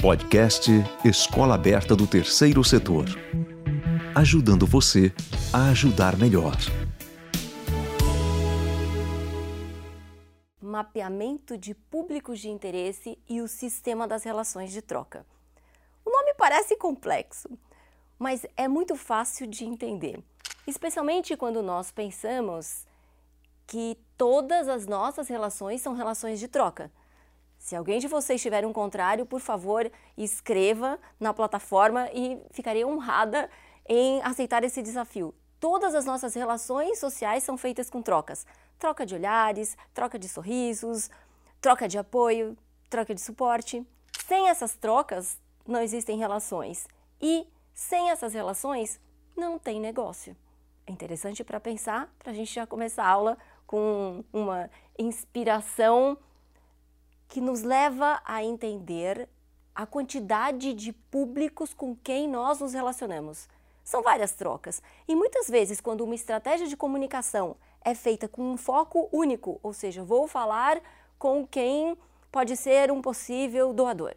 Podcast Escola Aberta do Terceiro Setor. Ajudando você a ajudar melhor. Mapeamento de públicos de interesse e o sistema das relações de troca. O nome parece complexo, mas é muito fácil de entender, especialmente quando nós pensamos que todas as nossas relações são relações de troca. Se alguém de vocês tiver um contrário, por favor, escreva na plataforma e ficarei honrada em aceitar esse desafio. Todas as nossas relações sociais são feitas com trocas. Troca de olhares, troca de sorrisos, troca de apoio, troca de suporte. Sem essas trocas, não existem relações. E sem essas relações, não tem negócio. É interessante para pensar, para a gente já começar a aula com uma inspiração que nos leva a entender a quantidade de públicos com quem nós nos relacionamos. São várias trocas, e muitas vezes, quando uma estratégia de comunicação é feita com um foco único, ou seja, vou falar com quem pode ser um possível doador,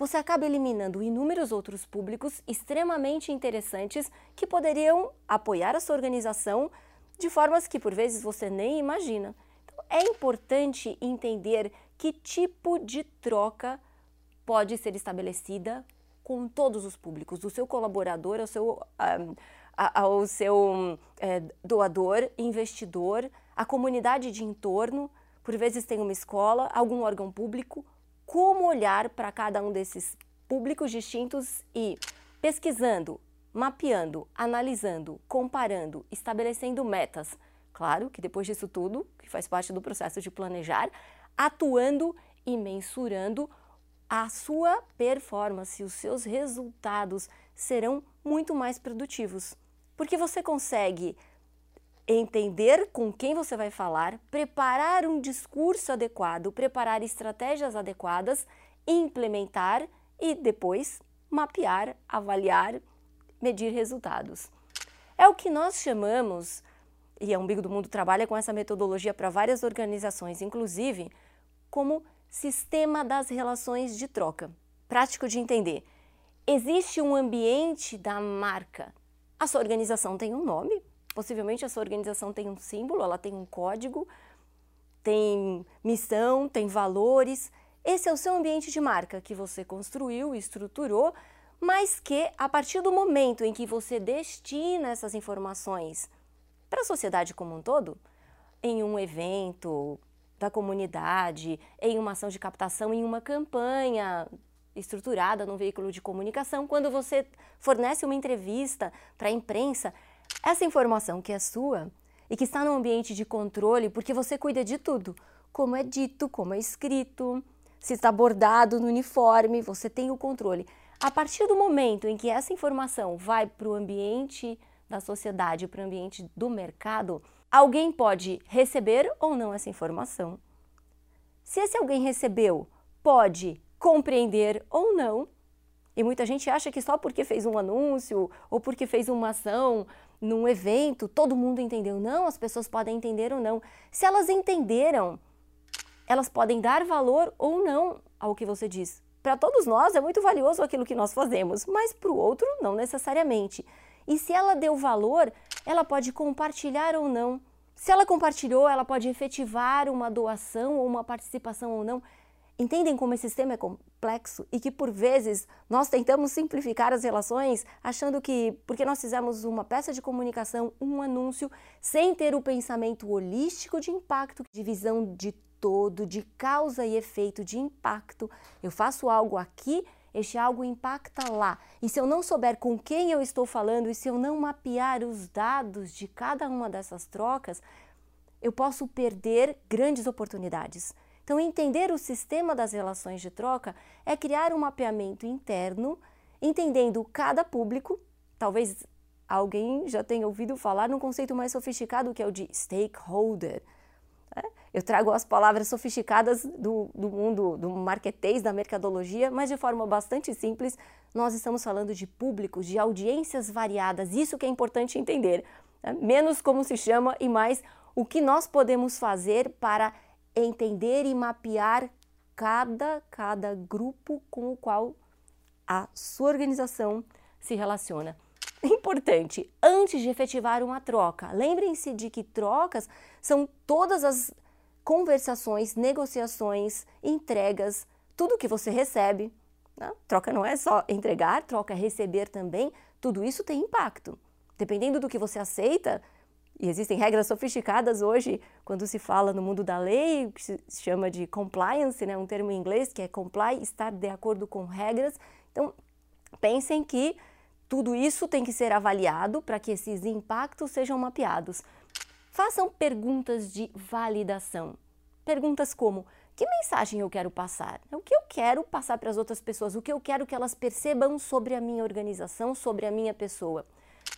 você acaba eliminando inúmeros outros públicos extremamente interessantes que poderiam apoiar a sua organização de formas que por vezes você nem imagina. Então, é importante entender que tipo de troca pode ser estabelecida com todos os públicos, do seu colaborador ao seu, um, ao seu é, doador, investidor, a comunidade de entorno, por vezes tem uma escola, algum órgão público, como olhar para cada um desses públicos distintos e pesquisando, mapeando, analisando, comparando, estabelecendo metas. Claro que depois disso tudo, que faz parte do processo de planejar, atuando e mensurando a sua performance, os seus resultados serão muito mais produtivos. Porque você consegue entender com quem você vai falar, preparar um discurso adequado, preparar estratégias adequadas, implementar e depois mapear, avaliar, medir resultados. É o que nós chamamos, e a Umbigo do Mundo trabalha com essa metodologia para várias organizações, inclusive, como sistema das relações de troca. Prático de entender. Existe um ambiente da marca. A sua organização tem um nome, possivelmente a sua organização tem um símbolo, ela tem um código, tem missão, tem valores. Esse é o seu ambiente de marca que você construiu, estruturou, mas que a partir do momento em que você destina essas informações para a sociedade como um todo, em um evento, da comunidade, em uma ação de captação, em uma campanha estruturada num veículo de comunicação, quando você fornece uma entrevista para a imprensa, essa informação que é sua e que está no ambiente de controle, porque você cuida de tudo, como é dito, como é escrito, se está bordado no uniforme, você tem o controle. A partir do momento em que essa informação vai para o ambiente da sociedade, para o ambiente do mercado, Alguém pode receber ou não essa informação. Se esse alguém recebeu, pode compreender ou não. E muita gente acha que só porque fez um anúncio ou porque fez uma ação num evento, todo mundo entendeu. Não, as pessoas podem entender ou não. Se elas entenderam, elas podem dar valor ou não ao que você diz. Para todos nós é muito valioso aquilo que nós fazemos, mas para o outro não necessariamente. E se ela deu valor, ela pode compartilhar ou não. Se ela compartilhou, ela pode efetivar uma doação ou uma participação ou não. Entendem como esse sistema é complexo e que por vezes nós tentamos simplificar as relações achando que porque nós fizemos uma peça de comunicação, um anúncio, sem ter o pensamento holístico de impacto, de visão de todo, de causa e efeito, de impacto. Eu faço algo aqui este algo impacta lá. E se eu não souber com quem eu estou falando e se eu não mapear os dados de cada uma dessas trocas, eu posso perder grandes oportunidades. Então, entender o sistema das relações de troca é criar um mapeamento interno, entendendo cada público. Talvez alguém já tenha ouvido falar num conceito mais sofisticado que é o de stakeholder. Né? Eu trago as palavras sofisticadas do, do mundo do marketês, da mercadologia, mas de forma bastante simples, nós estamos falando de públicos, de audiências variadas, isso que é importante entender. Né? Menos como se chama e mais o que nós podemos fazer para entender e mapear cada, cada grupo com o qual a sua organização se relaciona. Importante, antes de efetivar uma troca, lembrem-se de que trocas são todas as conversações, negociações, entregas, tudo que você recebe. Né? Troca não é só entregar, troca é receber também. Tudo isso tem impacto. Dependendo do que você aceita, e existem regras sofisticadas hoje quando se fala no mundo da lei, que se chama de compliance, né, um termo em inglês que é comply, estar de acordo com regras. Então, pensem que tudo isso tem que ser avaliado para que esses impactos sejam mapeados. Façam perguntas de validação. Perguntas como: que mensagem eu quero passar? O que eu quero passar para as outras pessoas? O que eu quero que elas percebam sobre a minha organização, sobre a minha pessoa?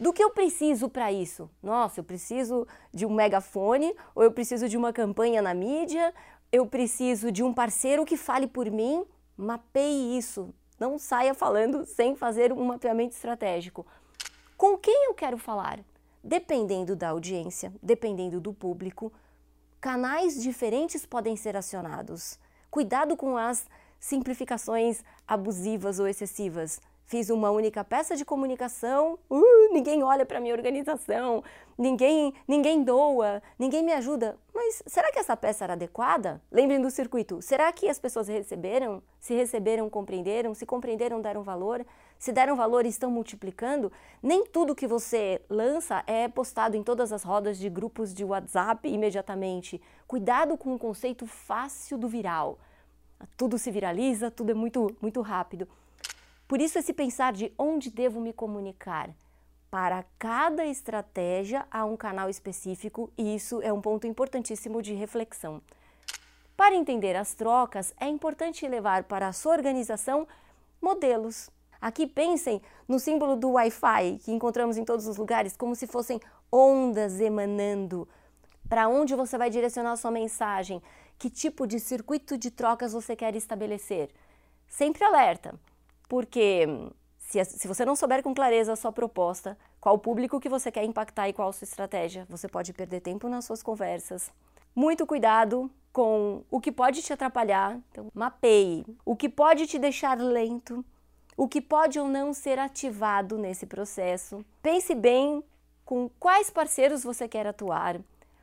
Do que eu preciso para isso? Nossa, eu preciso de um megafone, ou eu preciso de uma campanha na mídia, eu preciso de um parceiro que fale por mim. Mapeie isso. Não saia falando sem fazer um mapeamento estratégico. Com quem eu quero falar? Dependendo da audiência, dependendo do público, canais diferentes podem ser acionados. Cuidado com as simplificações abusivas ou excessivas. Fiz uma única peça de comunicação, uh, ninguém olha para minha organização, ninguém, ninguém doa, ninguém me ajuda. Mas será que essa peça era adequada? Lembrem do circuito. Será que as pessoas receberam? Se receberam, compreenderam? Se compreenderam, deram valor? Se deram valor, estão multiplicando? Nem tudo que você lança é postado em todas as rodas de grupos de WhatsApp imediatamente. Cuidado com o conceito fácil do viral. Tudo se viraliza, tudo é muito, muito rápido. Por isso, esse pensar de onde devo me comunicar. Para cada estratégia há um canal específico e isso é um ponto importantíssimo de reflexão. Para entender as trocas, é importante levar para a sua organização modelos. Aqui pensem no símbolo do Wi-Fi que encontramos em todos os lugares, como se fossem ondas emanando. Para onde você vai direcionar a sua mensagem? Que tipo de circuito de trocas você quer estabelecer? Sempre alerta porque se, se você não souber com clareza a sua proposta, qual o público que você quer impactar e qual a sua estratégia, você pode perder tempo nas suas conversas. Muito cuidado com o que pode te atrapalhar, então mapeie o que pode te deixar lento, o que pode ou não ser ativado nesse processo. Pense bem com quais parceiros você quer atuar,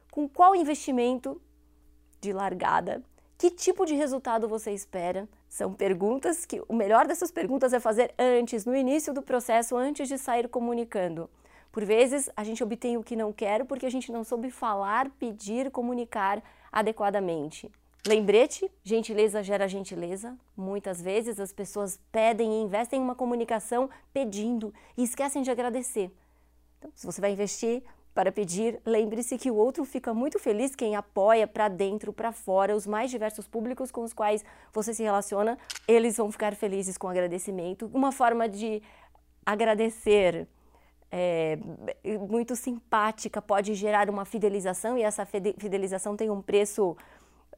com qual investimento de largada que tipo de resultado você espera? São perguntas que o melhor dessas perguntas é fazer antes, no início do processo, antes de sair comunicando. Por vezes a gente obtém o que não quer porque a gente não soube falar, pedir, comunicar adequadamente. Lembrete, gentileza gera gentileza. Muitas vezes as pessoas pedem e investem em uma comunicação pedindo e esquecem de agradecer. Então, se você vai investir, para pedir, lembre-se que o outro fica muito feliz quem apoia para dentro, para fora, os mais diversos públicos com os quais você se relaciona, eles vão ficar felizes com agradecimento. Uma forma de agradecer é, muito simpática pode gerar uma fidelização e essa fidelização tem um preço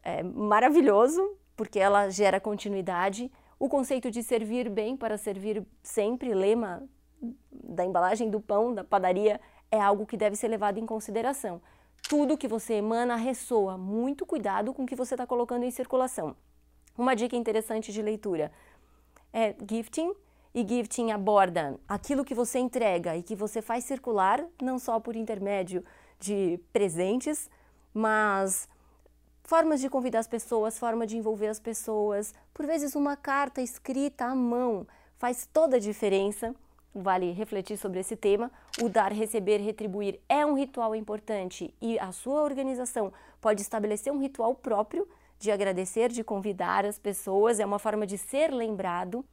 é, maravilhoso porque ela gera continuidade. O conceito de servir bem para servir sempre, lema da embalagem do pão da padaria é algo que deve ser levado em consideração. Tudo que você emana ressoa. Muito cuidado com o que você está colocando em circulação. Uma dica interessante de leitura é gifting. E gifting aborda aquilo que você entrega e que você faz circular, não só por intermédio de presentes, mas formas de convidar as pessoas, forma de envolver as pessoas. Por vezes, uma carta escrita à mão faz toda a diferença vale refletir sobre esse tema. O dar, receber, retribuir é um ritual importante e a sua organização pode estabelecer um ritual próprio de agradecer, de convidar as pessoas, é uma forma de ser lembrado.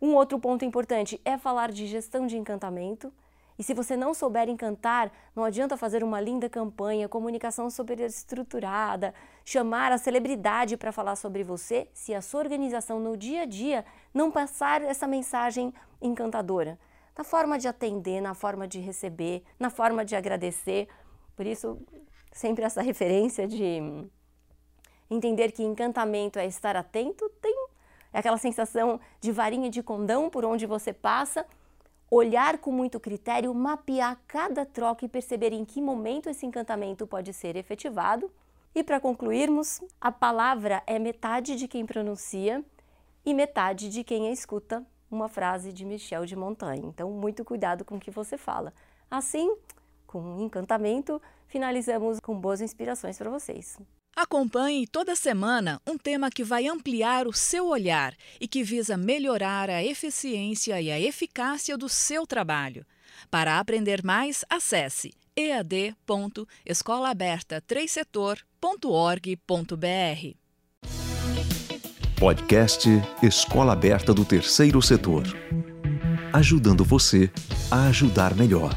Um outro ponto importante é falar de gestão de encantamento. E se você não souber encantar, não adianta fazer uma linda campanha, comunicação super estruturada, chamar a celebridade para falar sobre você, se a sua organização no dia a dia não passar essa mensagem encantadora na forma de atender, na forma de receber, na forma de agradecer. Por isso, sempre essa referência de entender que encantamento é estar atento, tem é aquela sensação de varinha de condão por onde você passa, olhar com muito critério, mapear cada troca e perceber em que momento esse encantamento pode ser efetivado. E para concluirmos, a palavra é metade de quem pronuncia e metade de quem a escuta, uma frase de Michel de Montaigne. Então, muito cuidado com o que você fala. Assim, com encantamento, finalizamos com boas inspirações para vocês. Acompanhe toda semana um tema que vai ampliar o seu olhar e que visa melhorar a eficiência e a eficácia do seu trabalho. Para aprender mais, acesse ead.escolaaberta3setor.org.br. Podcast Escola Aberta do Terceiro Setor. Ajudando você a ajudar melhor.